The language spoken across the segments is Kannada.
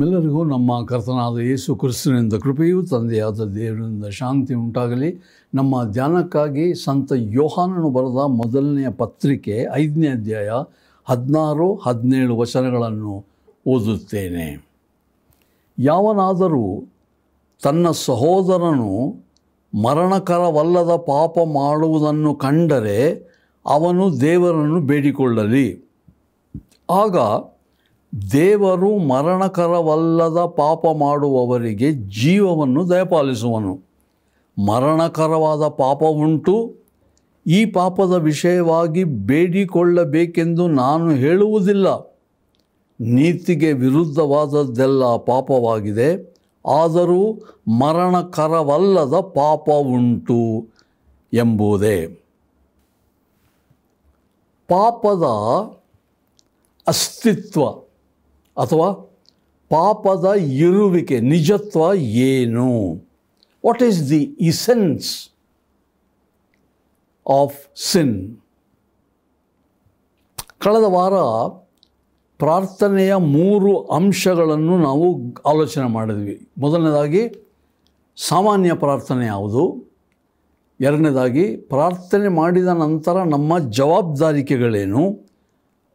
ನಿಮ್ಮೆಲ್ಲರಿಗೂ ನಮ್ಮ ಕರ್ತನಾದ ಯೇಸು ಕ್ರಿಸ್ತನಿಂದ ಕೃಪೆಯೂ ತಂದೆಯಾದ ದೇವರಿಂದ ಶಾಂತಿ ಉಂಟಾಗಲಿ. ನಮ್ಮ ಧ್ಯಾನಕ್ಕಾಗಿ ಸಂತ ಯೋಹಾನನು ಬರೆದ ಮೊದಲನೆಯ ಪತ್ರಿಕೆ ಐದನೇ ಅಧ್ಯಾಯ ಹದಿನಾರು ಹದಿನೇಳು ವಚನಗಳನ್ನು ಓದುತ್ತೇನೆ. ಯಾವನಾದರೂ ತನ್ನ ಸಹೋದರನು ಮರಣಕರವಲ್ಲದ ಪಾಪ ಮಾಡುವುದನ್ನು ಕಂಡರೆ ಅವನು ದೇವರನ್ನು ಬೇಡಿಕೊಳ್ಳಲಿ. ಆಗ ದೇವರು ಮರಣಕರವಲ್ಲದ ಪಾಪ ಮಾಡುವವರಿಗೆ ಜೀವವನ್ನು ದಯಪಾಲಿಸುವನು. ಮರಣಕರವಾದ ಪಾಪ ಉಂಟು. ಈ ಪಾಪದ ವಿಷಯವಾಗಿ ಬೇಡಿಕೊಳ್ಳಬೇಕೆಂದು ನಾನು ಹೇಳುವುದಿಲ್ಲ. ನೀತಿಗೆ ವಿರುದ್ಧವಾದದ್ದೆಲ್ಲ ಪಾಪವಾಗಿದೆ. ಆದರೂ ಮರಣಕರವಲ್ಲದ ಪಾಪ ಉಂಟು ಎಂಬುದೇ. ಪಾಪದ ಅಸ್ತಿತ್ವ. ಅಥವಾ ಪಾಪದ ಇರುವಿಕೆ, ನಿಜತ್ವ ಏನು? What is the essence of sin ಕಳೆದ ವಾರ ಪ್ರಾರ್ಥನೆಯ ಮೂರು ಅಂಶಗಳನ್ನು ನಾವು ಆಲೋಚನೆ ಮಾಡಿದ್ವಿ. ಮೊದಲನೇದಾಗಿ ಸಾಮಾನ್ಯ ಪ್ರಾರ್ಥನೆ ಯಾವುದು? ಎರಡನೇದಾಗಿ ಪ್ರಾರ್ಥನೆ ಮಾಡಿದ ನಂತರ ನಮ್ಮ ಜವಾಬ್ದಾರಿಕೆಗಳೇನು?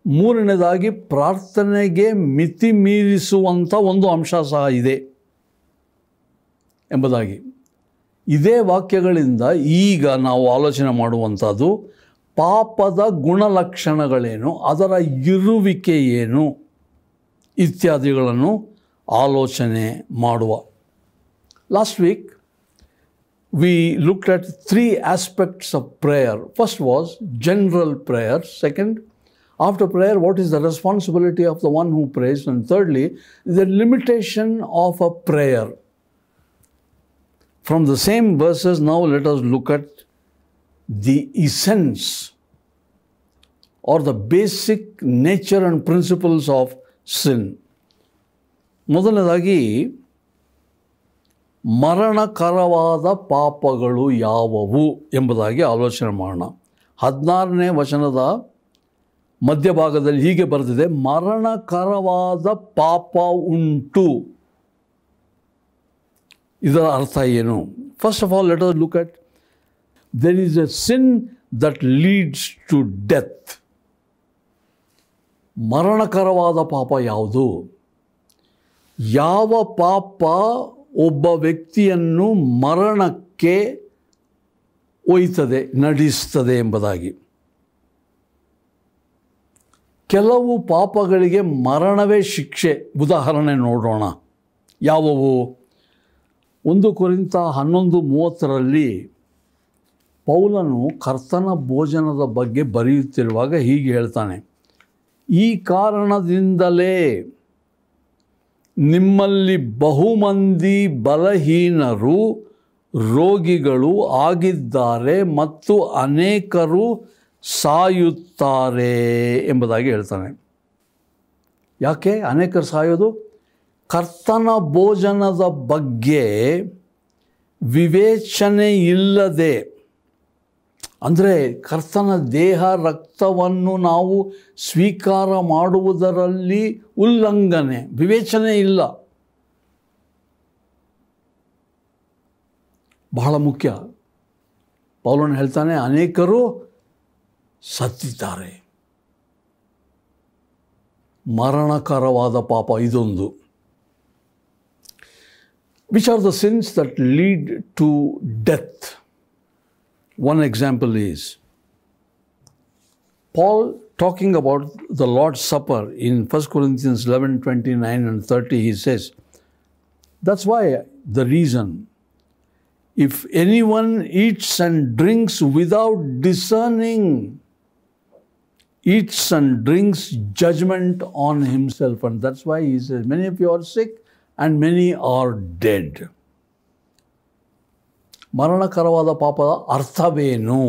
ಮೂರನೇದಾಗಿ ಪ್ರಾರ್ಥನೆಗೆ ಮಿತಿ ಮೀರಿಸುವಂಥ ಒಂದು ಅಂಶ ಸಹ ಇದೆ ಎಂಬುದಾಗಿ. ಇದೇ ವಾಕ್ಯಗಳಿಂದ ಈಗ ನಾವು ಆಲೋಚನೆ ಮಾಡುವಂಥದ್ದು ಪಾಪದ ಗುಣಲಕ್ಷಣಗಳೇನು ಅದರ ಇರುವಿಕೆ ಏನು ಇತ್ಯಾದಿಗಳನ್ನು ಆಲೋಚನೆ ಮಾಡುವ. Last week we look at three aspects of prayer first was general prayer Second, after prayer, what is the responsibility of the one who prays? And thirdly, the limitation of a prayer. From the same verses, now let us look at the essence or the basic nature and principles of sin. ಮೊದಲನೇದಾಗಿ ಮರಣಕರವಾದ ಪಾಪಗಳು ಯಾವುವು ಎಂಬುದಾಗಿ ಆಲೋಚನೆ ಮಾಡೋಣ ಹದಿನಾರನೇ ವಚನದ ಮಧ್ಯಭಾಗದಲ್ಲಿ ಹೀಗೆ ಬರೆದಿದೆ, ಮರಣಕರವಾದ ಪಾಪ ಉಂಟು. ಇದರ ಅರ್ಥ ಏನು? First of all let us look at there is a sin that leads to death ಮರಣಕರವಾದ ಪಾಪ ಯಾವುದು? ಯಾವ ಪಾಪ ಒಬ್ಬ ವ್ಯಕ್ತಿಯನ್ನು ಮರಣಕ್ಕೆ ಒಯ್ತದೆ, ನಡೆಸ್ತದೆ ಎಂಬುದಾಗಿ. ಕೆಲವು ಪಾಪಗಳಿಗೆ ಮರಣವೇ ಶಿಕ್ಷೆ. ಉದಾಹರಣೆ ನೋಡೋಣ. ಯಾವುವು? ಒಂದು ಕುರಿತ ಹನ್ನೊಂದು ಮೂವತ್ತರಲ್ಲಿ ಪೌಲನು ಕರ್ತನ ಭೋಜನದ ಬಗ್ಗೆ ಬರೆಯುತ್ತಿರುವಾಗ ಹೀಗೆ ಹೇಳ್ತಾನೆ. ಈ ಕಾರಣದಿಂದಲೇ ನಿಮ್ಮಲ್ಲಿ ಬಹುಮಂದಿ ಬಲಹೀನರು ರೋಗಿಗಳು ಆಗಿದ್ದಾರೆ ಮತ್ತು ಅನೇಕರು ಸಾಯುತ್ತಾರೆ ಎಂಬುದಾಗಿ ಹೇಳ್ತಾನೆ. ಯಾಕೆ? ಅನೇಕರು ಸಾಯೋದು ಕರ್ತನ ಭೋಜನದ ಬಗ್ಗೆ ವಿವೇಚನೆ ಇಲ್ಲದೆ. ಅಂದರೆ ಕರ್ತನ ದೇಹ ರಕ್ತವನ್ನು ನಾವು ಸ್ವೀಕಾರ ಮಾಡುವುದರಲ್ಲಿ ಉಲ್ಲಂಘನೆ, ವಿವೇಚನೆ ಇಲ್ಲ. ಬಹಳ ಮುಖ್ಯ. ಪೌಲನ್ ಹೇಳ್ತಾನೆ, ಅನೇಕರು ಸತ್ತಿದ್ದಾರೆ ಮರಣಕರವಾದ ಪಾಪ ಇದೊಂದು which are the sins that lead to death One example is Paul talking about the Lord's Supper in 1 Corinthians 11 29 and 30, he says, That's why the reason. If anyone eats and drinks without discerning, eats and drinks judgment on himself. And that's why he says, Many of you are sick and many are dead. ಮರಣಕರವಾದ ಪಾಪದ ಅರ್ಥವೇನು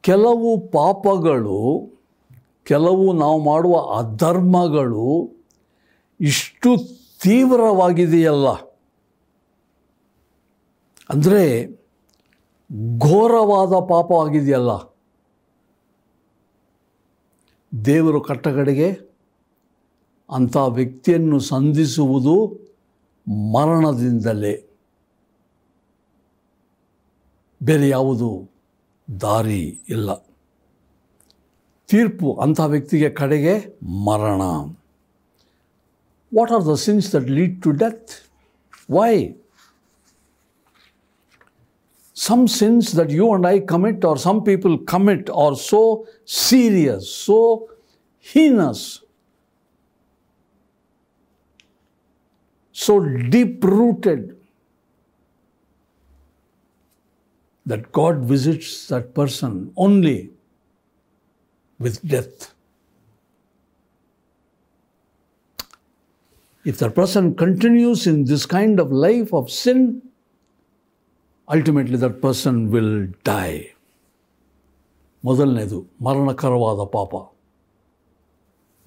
ಕೆಲವು ಪಾಪಗಳು ಕೆಲವು ನಾವು ಮಾಡುವ ಅಧರ್ಮಗಳು ಇಷ್ಟು ತೀವ್ರವಾಗಿದೆಯಲ್ಲ ಅಂದರೆ ಘೋರವಾದ ಪಾಪ ಆಗಿದೆಯಲ್ಲ. ದೇವರು ಕಟ್ಟಗಡೆಗೆ ಅಂಥ ವ್ಯಕ್ತಿಯನ್ನು ಸಂಧಿಸುವುದು ಮರಣದಿಂದಲೇ. ಬೇರೆ ಯಾವುದು ದಾರಿ ಇಲ್ಲ. ತೀರ್ಪು ಅಂಥ ವ್ಯಕ್ತಿಗೆ ಕಡೆಗೆ ಮರಣ. What are the sins that lead to death why some sins that you and I commit or some people commit are so serious, so heinous, so deep rooted that God visits that person only with death. If that person continues in this kind of life of sin, ultimately that person will die ಮೊದಲನೇದು ಮರಣಕರವಾದ ಪಾಪ.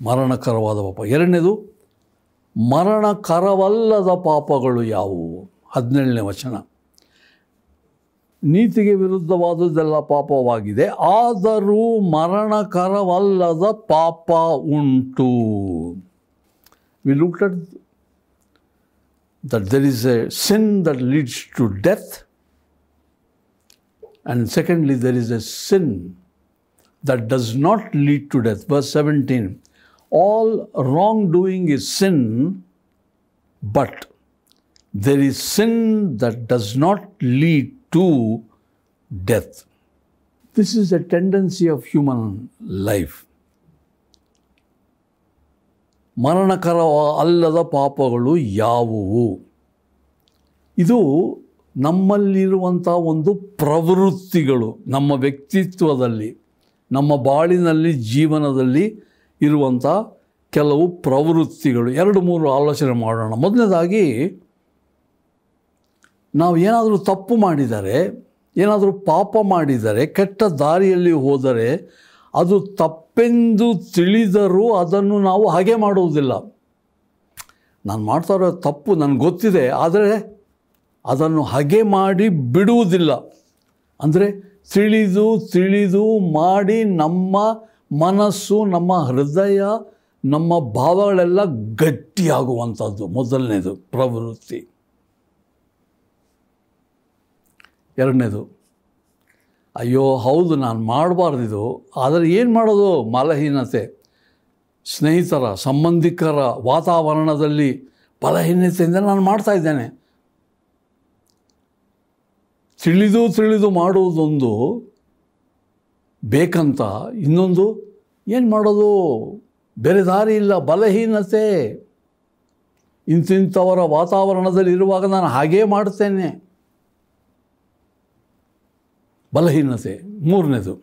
ಮರಣಕರವಾದ ಪಾಪ. ಎರಡನೇದು ಮರಣಕರವಲ್ಲದ ಪಾಪಗಳು ಯಾವುವು? ಹದಿನೇಳನೇ ವಚನ. ನೀತಿಗೆ ವಿರುದ್ಧವಾದುದೆಲ್ಲ ಪಾಪವಾಗಿದೆ ಆದರೂ ಮರಣಕರವಲ್ಲದ ಪಾಪ ಉಂಟು. We look at that there is a sin that leads to death, and secondly, there is a sin that does not lead to death. Verse 17 All wrongdoing is sin, but there is sin that does not lead to death. This is a tendency of human life. ಮರಣಕರ ಅಲ್ಲದ ಪಾಪಗಳು ಯಾವುವು ಇದು ನಮ್ಮಲ್ಲಿರುವಂಥ ಒಂದು ಪ್ರವೃತ್ತಿಗಳು ನಮ್ಮ ವ್ಯಕ್ತಿತ್ವದಲ್ಲಿ, ನಮ್ಮ ಬಾಳಿನಲ್ಲಿ ಜೀವನದಲ್ಲಿ ಇರುವಂಥ ಕೆಲವು ಪ್ರವೃತ್ತಿಗಳು. ಎರಡು ಮೂರು ಆಲೋಚನೆ ಮಾಡೋಣ. ಮೊದಲನೇದಾಗಿ, ನಾವು ಏನಾದರೂ ತಪ್ಪು ಮಾಡಿದರೆ, ಏನಾದರೂ ಪಾಪ ಮಾಡಿದರೆ, ಕೆಟ್ಟ ದಾರಿಯಲ್ಲಿ ಹೋದರೆ, ಅದು ತಪ್ಪೆಂದು ತಿಳಿದರೂ ಅದನ್ನು ನಾವು ಹಾಗೆ ಮಾಡುವುದಿಲ್ಲ. ನಾನು ಮಾಡ್ತಾ ಇರೋ ತಪ್ಪು ನನಗೆ ಗೊತ್ತಿದೆ, ಆದರೆ ಅದನ್ನು ಹಾಗೆ ಮಾಡಿ ಬಿಡುವುದಿಲ್ಲ. ಅಂದರೆ ತಿಳಿದು ತಿಳಿದು ಮಾಡಿ ನಮ್ಮ ಮನಸ್ಸು, ನಮ್ಮ ಹೃದಯ, ನಮ್ಮ ಭಾವಗಳೆಲ್ಲ ಗಟ್ಟಿಯಾಗುವಂಥದ್ದು ಮೊದಲನೇದು, ಪ್ರವೃತ್ತಿ. ಎರಡನೇದು, ಅಯ್ಯೋ ಹೌದು ನಾನು ಮಾಡಬಾರ್ದಿದು, ಆದರೆ ಏನು ಮಾಡೋದು? ಮಲಹೀನತೆ. ಸ್ನೇಹಿತರ, ಸಂಬಂಧಿಕರ ವಾತಾವರಣದಲ್ಲಿ ಬಲಹೀನತೆಯಿಂದ ನಾನು ಮಾಡ್ತಾ ಇದ್ದೇನೆ. ತಿಳಿದು ತಿಳಿದು ಮಾಡುವುದೊಂದು ಬೇಕಂತ ಇನ್ನೊಂದು ಏನು ಮಾಡೋದು? ಬೇರೆ ದಾರಿ ಇಲ್ಲ, ಬಲಹೀನತೆ. ಇಂತಿಂಥವರ ವಾತಾವರಣದಲ್ಲಿ ಇರುವಾಗ ನಾನು ಹಾಗೇ ಮಾಡ್ತೇನೆ. ಬಲಹೀನತೆ, ಮೂರನೇದು.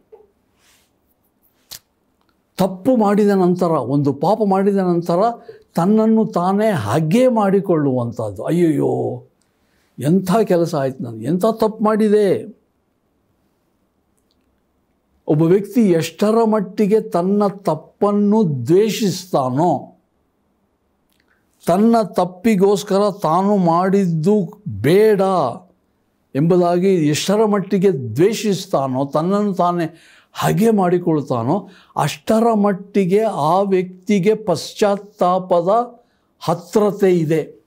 ತಪ್ಪು ಮಾಡಿದ ನಂತರ, ಒಂದು ಪಾಪ ಮಾಡಿದ ನಂತರ ತನ್ನನ್ನು ತಾನೇ ಹಾಗೇ ಮಾಡಿಕೊಳ್ಳುವಂಥದ್ದು ಅಯ್ಯಯ್ಯೋ. ಎಂಥ ಕೆಲಸ ಆಯ್ತು ನಾನು? ಎಂಥ ತಪ್ಪು ಮಾಡಿದೆ? ಒಬ್ಬ ವ್ಯಕ್ತಿ ಎಷ್ಟರ ಮಟ್ಟಿಗೆ ತನ್ನ ತಪ್ಪನ್ನು ದ್ವೇಷಿಸ್ತಾನೋ, ತನ್ನ ತಪ್ಪಿಗೋಸ್ಕರ ತಾನು ಮಾಡಿದ್ದು ಬೇಡ ಎಂಬುದಾಗಿ ಎಷ್ಟರ ಮಟ್ಟಿಗೆ ದ್ವೇಷಿಸ್ತಾನೋ, ತನ್ನನ್ನು ತಾನೇ ಹಾಗೆ ಮಾಡಿಕೊಳ್ತಾನೋ, ಅಷ್ಟರ ಮಟ್ಟಿಗೆ ಆ ವ್ಯಕ್ತಿಗೆ ಪಶ್ಚಾತ್ತಾಪದ ಹತ್ರತೆ ಇದೆ.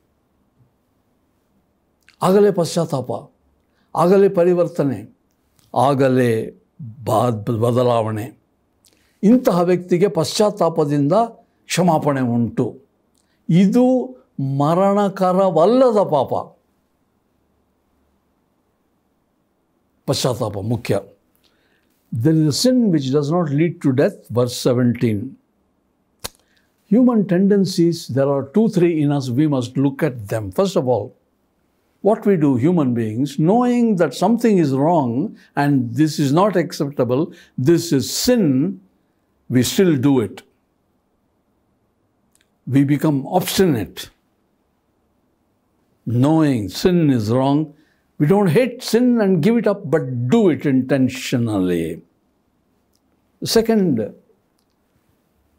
ಆಗಲೇ ಪಶ್ಚಾತ್ತಾಪ, ಆಗಲೇ ಪರಿವರ್ತನೆ, ಆಗಲೇ ಬಾದ್, ಬದಲಾವಣೆ. ಇಂತಹ ವ್ಯಕ್ತಿಗೆ ಪಶ್ಚಾತ್ತಾಪದಿಂದ ಕ್ಷಮಾಪಣೆ ಉಂಟು. ಇದು ಮರಣಕರವಲ್ಲದ ಪಾಪ. ಪಶ್ಚಾತ್ತಾಪ ಮುಖ್ಯ. There is a sin which does not lead to death verse seventeen human tendencies there are two three in us we must look at them first of all what we do, human beings, knowing that something is wrong and this is not acceptable, this is sin, we still do it. We become obstinate. Knowing sin is wrong, we don't hate sin and give it up, but do it intentionally. Second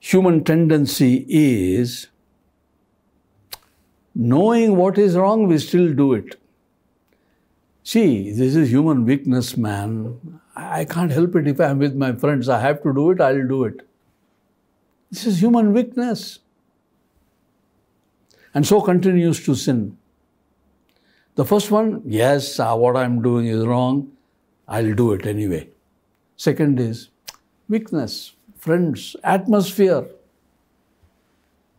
human tendency is knowing what is wrong, we still do it. See, this is human weakness, man. I can't help it. If I'm with my friends, I have to do it, I'll do it. This is human weakness. And so continues to sin. The first one, yes, uh, what I'm doing is wrong, I'll do it anyway. Second is weakness, friends, atmosphere.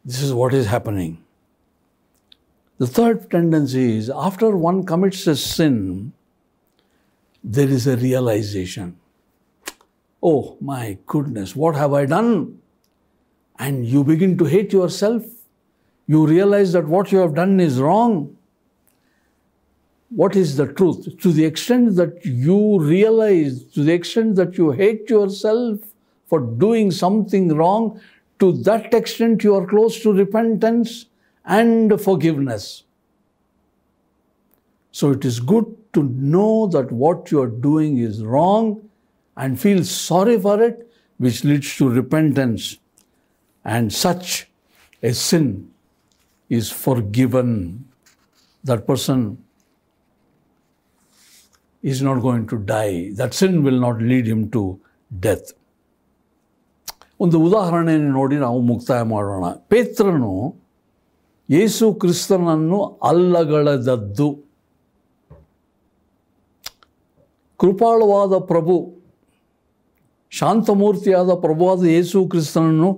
This is what is happening. The third tendency is after one commits a sin, there is a realization. Oh my goodness, what have I done? And you begin to hate yourself. You realize that what you have done is wrong. What is the truth? To the extent that you realize, to the extent that you hate yourself for doing something wrong, to that extent you are close to repentance and forgiveness. So it is good to know that what you are doing is wrong and feel sorry for it, which leads to repentance. And such a sin is forgiven. That person is not going to die. That sin will not lead him to death. ಒಂದು ಉದಾಹರಣೆಯನ್ನು ನೋಡಿ ನಾವು ಮುಕ್ತಾಯ ಮಾಡೋಣ ಪೇತ್ರನು ಯೇಸು ಕ್ರಿಸ್ತನನ್ನು ಅಲ್ಲಗಳೆದದ್ದು ಕೃಪಾಳವಾದ ಪ್ರಭು, ಶಾಂತಮೂರ್ತಿಯಾದ ಪ್ರಭುವಾದ ಯೇಸು ಕ್ರಿಸ್ತನನ್ನು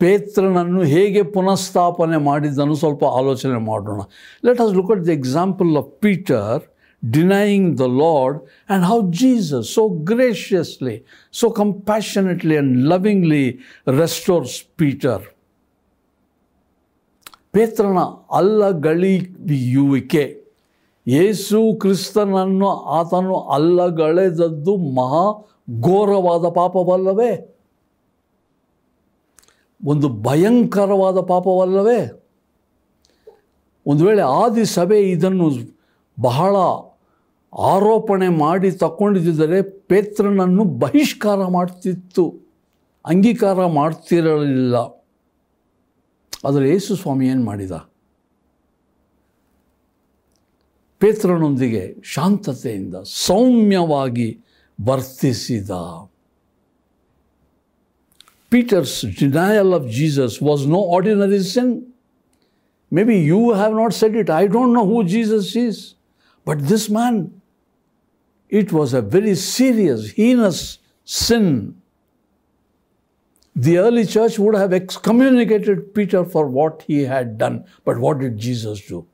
ಪೇತ್ರನನ್ನು ಹೇಗೆ ಪುನಃಸ್ಥಾಪನೆ ಮಾಡಿದ್ದನ್ನು ಸ್ವಲ್ಪ ಆಲೋಚನೆ ಮಾಡೋಣ let us look at the example of Peter denying the Lord and how Jesus so graciously so compassionately and lovingly restores Peter. ಪೇತ್ರನ ಅಲ್ಲಗಳಿಯುವಿಕೆ. ಯೇಸು ಕ್ರಿಸ್ತನನ್ನು ಆತನು ಅಲ್ಲಗಳೆದದ್ದು ಮಹಾ ಘೋರವಾದ ಪಾಪವಲ್ಲವೇ? ಒಂದು ಭಯಂಕರವಾದ ಪಾಪವಲ್ಲವೇ? ಒಂದು ವೇಳೆ ಆದಿ ಸಭೆ ಇದನ್ನು ಬಹಳ ಆರೋಪಣೆ ಮಾಡಿ ತಕ್ಕೊಂಡಿದ್ದರೆ ಪೇತ್ರನನ್ನು ಬಹಿಷ್ಕಾರ ಮಾಡ್ತಿತ್ತು, ಅಂಗೀಕಾರ ಮಾಡ್ತಿರಲಿಲ್ಲ. ಆದರೆ ಯೇಸು ಸ್ವಾಮಿ ಏನು ಮಾಡಿದ ಪೇತ್ರನೊಂದಿಗೆ ಶಾಂತತೆಯಿಂದ ಸೌಮ್ಯವಾಗಿ ವರ್ತಿಸಿದ Peter's denial of Jesus was no ordinary sin Maybe you have not said it. I don't know who Jesus is. But this man, it was a very serious, heinous sin. The early church would have excommunicated Peter for what he had done. But what did Jesus do?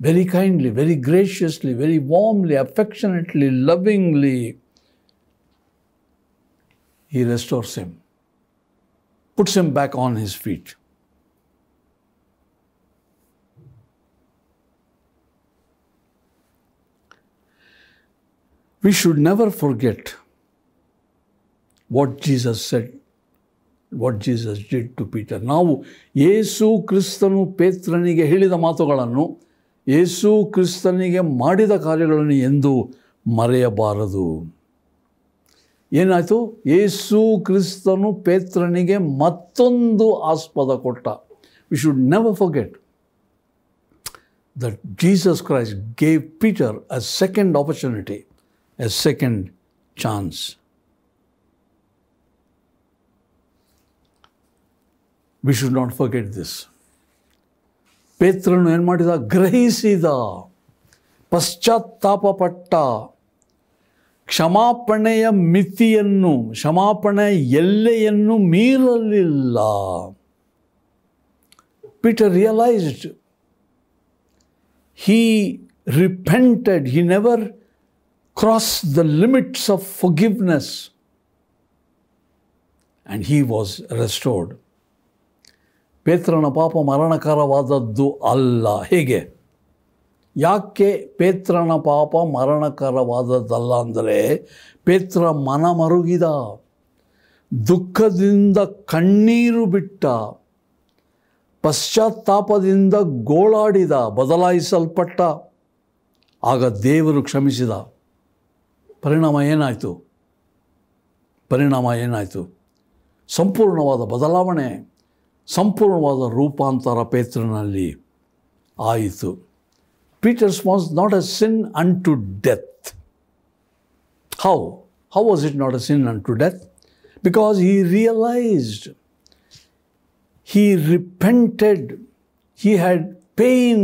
Very kindly, very graciously, very warmly, affectionately, lovingly, he restores him, puts him back on his feet. We should never forget what Jesus said, what Jesus did to Peter ನಾವು ಯೇಸು ಕ್ರಿಸ್ತನು ಪೇತ್ರನಿಗೆ ಹೇಳಿದ ಮಾತುಗಳನ್ನು ಯೇಸು ಕ್ರಿಸ್ತನಿಗೆ ಮಾಡಿದ ಕಾರ್ಯಗಳನ್ನು ಎಂದು ಮರೆಯಬಾರದು. ಏನಾಯಿತು? ಯೇಸು ಕ್ರಿಸ್ತನು ಪೇತ್ರನಿಗೆ ಮತ್ತೊಂದು ಆಸ್ಪದ ಕೊಟ್ಟ. We should never forget that Jesus Christ gave Peter a second opportunity, a second chance. We should not forget this. ಪೇತ್ರನು ಏನು ಮಾಡಿದ ಗ್ರಹಿಸಿದ ಪಶ್ಚಾತ್ತಾಪಪಟ್ಟ ಕ್ಷಮಾಪಣೆಯ ಮಿತಿಯನ್ನು ಕ್ಷಮಾಪಣೆ ಎಲ್ಲೆಯನ್ನು ಮೀರಲಿಲ್ಲ Peter realised he repented. He never crossed the limits of forgiveness. And he was restored. ಪೇತ್ರನ ಪಾಪ ಮರಣಕರವಾದದ್ದು ಅಲ್ಲ. ಹೇಗೆ. ಯಾಕೆ ಪೇತ್ರನ ಪಾಪ ಮರಣಕರವಾದದ್ದಲ್ಲ ಅಂದರೆ, ಪೇತ್ರ ಮನ ಮರುಗಿದ ದುಃಖದಿಂದ ಕಣ್ಣೀರು ಬಿಟ್ಟ, ಪಶ್ಚಾತ್ತಾಪದಿಂದ ಗೋಳಾಡಿದ, ಬದಲಾಯಿಸಲ್ಪಟ್ಟ, ಆಗ ದೇವರು ಕ್ಷಮಿಸಿದ. ಪರಿಣಾಮ ಏನಾಯಿತು? ಪರಿಣಾಮ ಏನಾಯಿತು? ಸಂಪೂರ್ಣವಾದ ಬದಲಾವಣೆ. ಸಂಪೂರ್ಣವಾದ ರೂಪಾಂತರ ಪೇತ್ರನಲ್ಲಿ ಆಯಿತು Peter's was not a sin unto death how how was it not a sin unto death because he realised he repented he had pain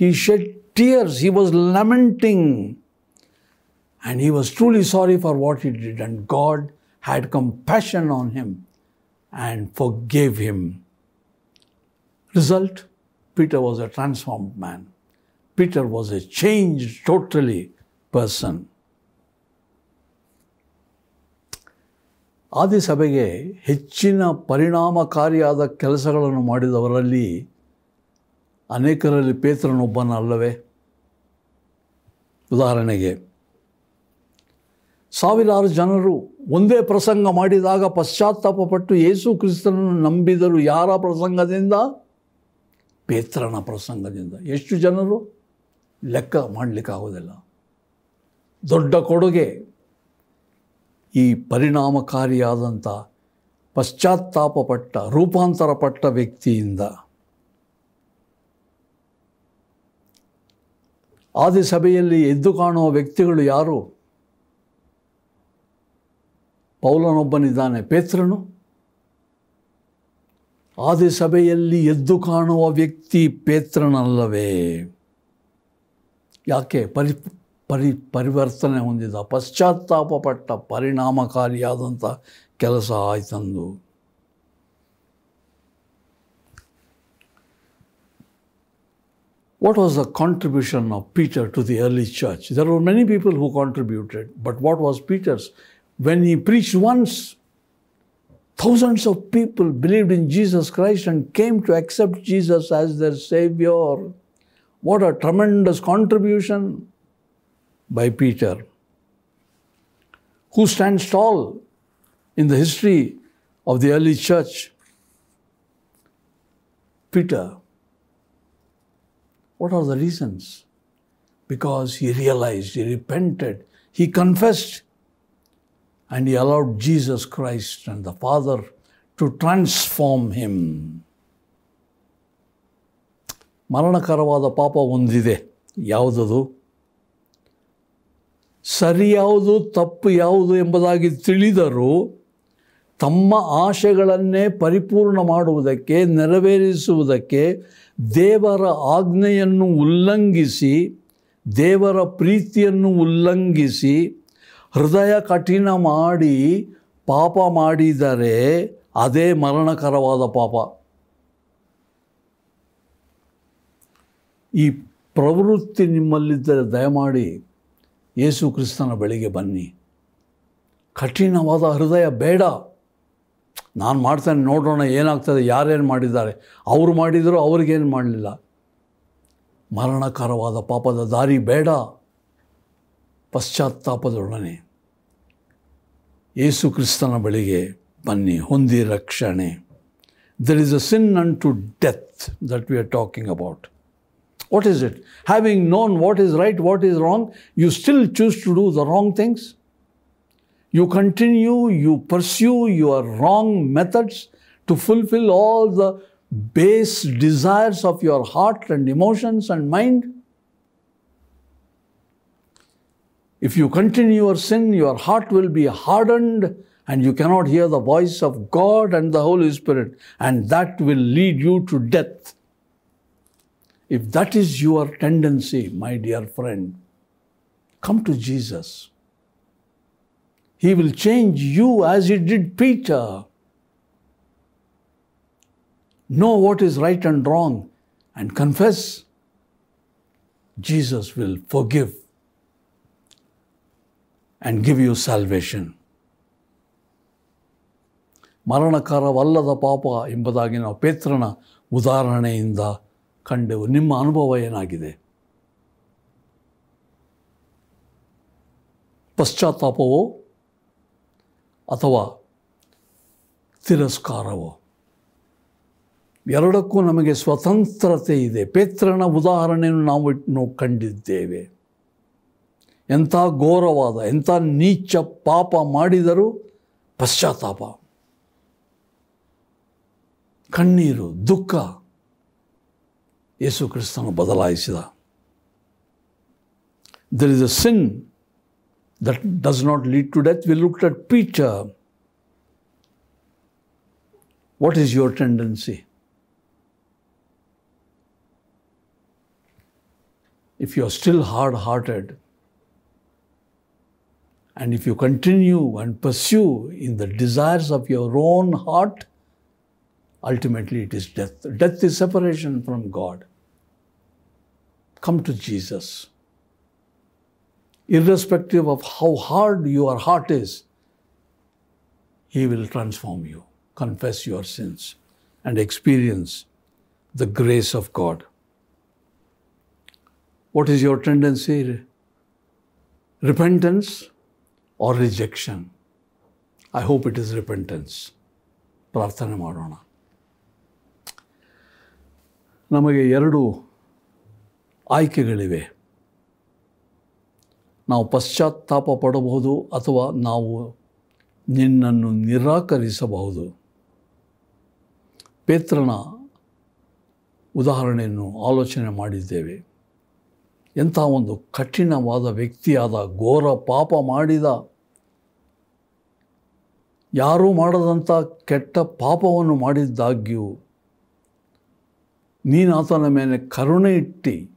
he shed tears he was lamenting and he was truly sorry for what he did and god had compassion on him and forgave him Result, peter was a transformed man. Peter was a changed, totally person. ಆದಿ ಸಭೆಗೆ ಹೆಚ್ಚಿನ ಪರಿಣಾಮಕಾರಿಯಾದ ಕೆಲಸಗಳನ್ನು ಮಾಡಿದವರಲ್ಲಿ ಅನೇಕರಲ್ಲಿ ಪೇತ್ರನೊಬ್ಬನಲ್ಲವೇ ಉದಾಹರಣೆಗೆ, ಸಾವಿರಾರು ಜನರು ಒಂದೇ ಪ್ರಸಂಗ ಮಾಡಿದಾಗ ಪಶ್ಚಾತ್ತಾಪಪಟ್ಟು ಯೇಸು ಕ್ರಿಸ್ತನನ್ನು ನಂಬಿದರು ಯಾರ ಪ್ರಸಂಗದಿಂದ? ಪೇತ್ರನ ಪ್ರಸಂಗದಿಂದ ಎಷ್ಟು ಜನರು ಲೆಕ್ಕ ಮಾಡಲಿಕ್ಕಾಗೋದಿಲ್ಲ. ದೊಡ್ಡ ಕೊಡುಗೆ ಈ ಪರಿಣಾಮಕಾರಿಯಾದಂಥ ಪಶ್ಚಾತ್ತಾಪಪಟ್ಟ, ರೂಪಾಂತರಪಟ್ಟ ವ್ಯಕ್ತಿಯಿಂದ ಆದಿ ಸಭೆಯಲ್ಲಿ ಎದ್ದು ಕಾಣುವ ವ್ಯಕ್ತಿಗಳು ಯಾರು? ಪೌಲನೊಬ್ಬನಿದ್ದಾನೆ, ಪೇತ್ರನು? ಆದಿ ಸಭೆಯಲ್ಲಿ ಎದ್ದು ಕಾಣುವ ವ್ಯಕ್ತಿ ಪೇತ್ರನಲ್ಲವೇ ಯಾಕೆ ಪರಿ ಪರಿ ಪರಿವರ್ತನೆ ಹೊಂದಿದ ಪಶ್ಚಾತ್ತಾಪಪಟ್ಟ ಪರಿಣಾಮಕಾರಿಯಾದಂಥ ಕೆಲಸ ಆಯ್ತಂದು What was the contribution of Peter to the early church? There were many people who contributed, but what was Peter's? When he preached once, thousands of people believed in Jesus Christ and came to accept Jesus as their Savior. What a tremendous contribution by Peter, who stands tall in the history of the early church. Peter. What are the reasons? Because he realized, he repented, he confessed, and he allowed Jesus Christ and the Father to transform him. ಮರಣಕರವಾದ ಪಾಪ ಒಂದಿದೆ ಯಾವುದದು ಸರಿ ಯಾವುದು, ತಪ್ಪು ಯಾವುದು ಎಂಬುದಾಗಿ ತಿಳಿದರೂ ತಮ್ಮ ಆಶೆಗಳನ್ನೇ ಪರಿಪೂರ್ಣ ಮಾಡುವುದಕ್ಕೆ, ನೆರವೇರಿಸುವುದಕ್ಕೆ ದೇವರ ಆಜ್ಞೆಯನ್ನು ಉಲ್ಲಂಘಿಸಿ, ದೇವರ ಪ್ರೀತಿಯನ್ನು ಉಲ್ಲಂಘಿಸಿ ಹೃದಯ ಕಠಿಣ ಮಾಡಿ ಪಾಪ ಮಾಡಿದರೆ ಅದೇ ಮರಣಕರವಾದ ಪಾಪ. ಈ ಪ್ರವೃತ್ತಿ ನಿಮ್ಮಲ್ಲಿದ್ದರೆ ದಯಮಾಡಿ ಯೇಸು ಕ್ರಿಸ್ತನ ಬಳಿಗೆ ಬನ್ನಿ. ಕಠಿಣವಾದ ಹೃದಯ ಬೇಡ. ನಾನು ಮಾಡ್ತೇನೆ ನೋಡೋಣ ಏನಾಗ್ತದೆ, ಯಾರೇನು ಮಾಡಿದ್ದಾರೆ, ಅವರು ಮಾಡಿದರೂ, ಅವ್ರಿಗೇನು ಮಾಡಲಿಲ್ಲ. ಮರಣಕರವಾದ ಪಾಪದ ದಾರಿ ಬೇಡ. ಪಶ್ಚಾತ್ತಾಪದೊಡನೆ ಯೇಸು ಕ್ರಿಸ್ತನ ಬಳಿಗೆ ಬನ್ನಿ ಹೊಂದಿ ರಕ್ಷಣೆ there is a sin unto death that we are talking about What is it? Having known what is right, what is wrong, you still choose to do the wrong things. You continue, you pursue your wrong methods to fulfill all the base desires of your heart and emotions and mind. If you continue your sin, your heart will be hardened and you cannot hear the voice of God and the Holy Spirit, and that will lead you to death. If that is your tendency, my dear friend, come to Jesus. He will change you as He did Peter. Know what is right and wrong and confess. Jesus will forgive and give you salvation. ಮರಣಕರವಲ್ಲದ ಪಾಪ ಎಂಬುದಾಗಿ ನಾವು ಪೇತ್ರನ ಉದಾಹರಣೆಯಿಂದ ಕಂಡೆವು. ನಿಮ್ಮ ಅನುಭವ ಏನಾಗಿದೆ? ಪಶ್ಚಾತ್ತಾಪವೋ ಅಥವಾ ತಿರಸ್ಕಾರವೋ? ಎರಡಕ್ಕೂ ನಮಗೆ ಸ್ವತಂತ್ರತೆ ಇದೆ. ಪೇತ್ರನ ಉದಾಹರಣೆಯನ್ನು ನಾವು ಇಟ್ಟು ಕಂಡಿದ್ದೇವೆ. ಎಂಥ ಘೋರವಾದ ಎಂಥ ನೀಚ ಪಾಪ ಮಾಡಿದರೂ ಪಶ್ಚಾತ್ತಾಪ. ಕಣ್ಣೀರು ದುಃಖ ಯೇಸು ಕ್ರಿಸ್ತನು ಬದಲಾಯಿಸಿದ. There is a sin that does not lead to death we look at Peter what is your tendency if you are still hard hearted, and if you continue and pursue in the desires of your own heart, ultimately it is death. Death is separation from God. Come to Jesus. Irrespective of how hard your heart is, He will transform you. Confess your sins and experience the grace of God. What is your tendency? Repentance or rejection? I hope it is repentance. ಪ್ರಾರ್ಥನೆ ಮಾಡೋಣ ನಮಗೆ ಎರಡು ಆಯ್ಕೆಗಳಿವೆ ನಾವು ಪಶ್ಚಾತ್ತಾಪ ಪಡಬಹುದು ಅಥವಾ ನಾವು ನಿನ್ನನ್ನು ನಿರಾಕರಿಸಬಹುದು ಪೇತ್ರನ ಉದಾಹರಣೆಯನ್ನು ಆಲೋಚನೆ ಮಾಡಿದ್ದೇವೆ ಎಂಥ ಒಂದು ಕಠಿಣವಾದ ವ್ಯಕ್ತಿಯಾದ ಘೋರ ಪಾಪ ಮಾಡಿದ ಯಾರೂ ಮಾಡದಂಥ ಕೆಟ್ಟ ಪಾಪವನ್ನು ಮಾಡಿದ್ದಾಗ್ಯೂ ನೀನು ಆತನ ಮೇಲೆ ಕರುಣೆ ಇಟ್ಟು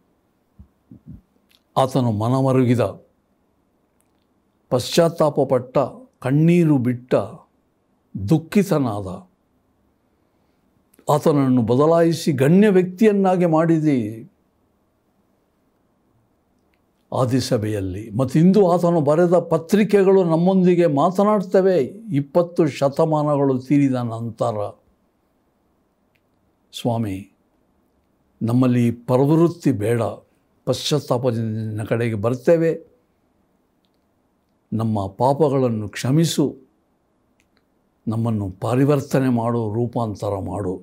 ಆತನು ಮನಮರುಗಿದ. ಪಶ್ಚಾತ್ತಾಪಪಟ್ಟ ಕಣ್ಣೀರು ಬಿಟ್ಟ, ದುಃಖಿತನಾದ. ಆತನನ್ನು ಬದಲಾಯಿಸಿ ಗಣ್ಯ ವ್ಯಕ್ತಿಯನ್ನಾಗಿ ಮಾಡಿದಿ. ಆದಿಸಭೆಯಲ್ಲಿ. ಮತ್ತು ಇಂದು ಆತನು ಬರೆದ ಪತ್ರಿಕೆಗಳು ನಮ್ಮೊಂದಿಗೆ ಮಾತನಾಡ್ತವೆ. ಇಪ್ಪತ್ತು ಶತಮಾನಗಳು ತೀರಿದ ನಂತರ. ಸ್ವಾಮಿ, ನಮ್ಮಲ್ಲಿ ಪ್ರವೃತ್ತಿ ಬೇಡ. ಪಶ್ಚಾತ್ತಾಪದಿಂದ ಕಡೆಗೆ ಬರ್ತೇವೆ. ನಮ್ಮ ಪಾಪಗಳನ್ನು ಕ್ಷಮಿಸು. ನಮ್ಮನ್ನು ಪರಿವರ್ತನೆ ಮಾಡು, ರೂಪಾಂತರ ಮಾಡು.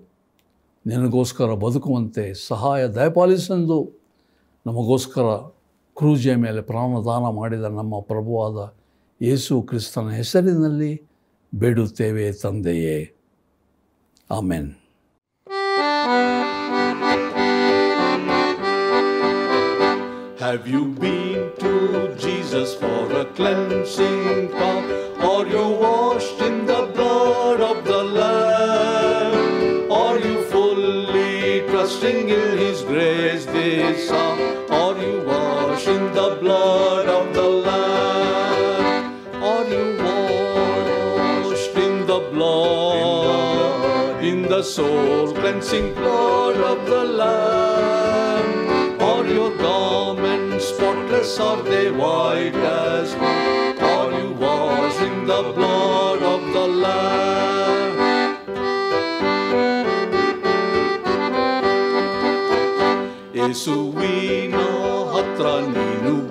ನಿನಗೋಸ್ಕರ ಬದುಕುವಂತೆ ಸಹಾಯ ದಯಪಾಲಿಸೆಂದು ನಮಗೋಸ್ಕರ ಕ್ರೂಜೆಯ ಮೇಲೆ ಪ್ರಾಣದಾನ ಮಾಡಿದ ನಮ್ಮ ಪ್ರಭುವಾದ ಯೇಸು ಕ್ರಿಸ್ತನ ಹೆಸರಿನಲ್ಲಿ ಬೇಡುತ್ತೇವೆ ತಂದೆಯೇ amen Have you been to Jesus for a cleansing bath? Are you washed in the blood of the Lamb? Are you fully trusting in His grace this hour? blood of the Lamb. Are you washed in the blood, in the soul cleansing blood of the Lamb? Are your garments spotless? Are they white as? Are you washed in the blood of the Lamb? Jesu vino hatrani nu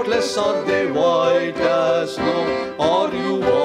shirtless Sunday white as snow. Are you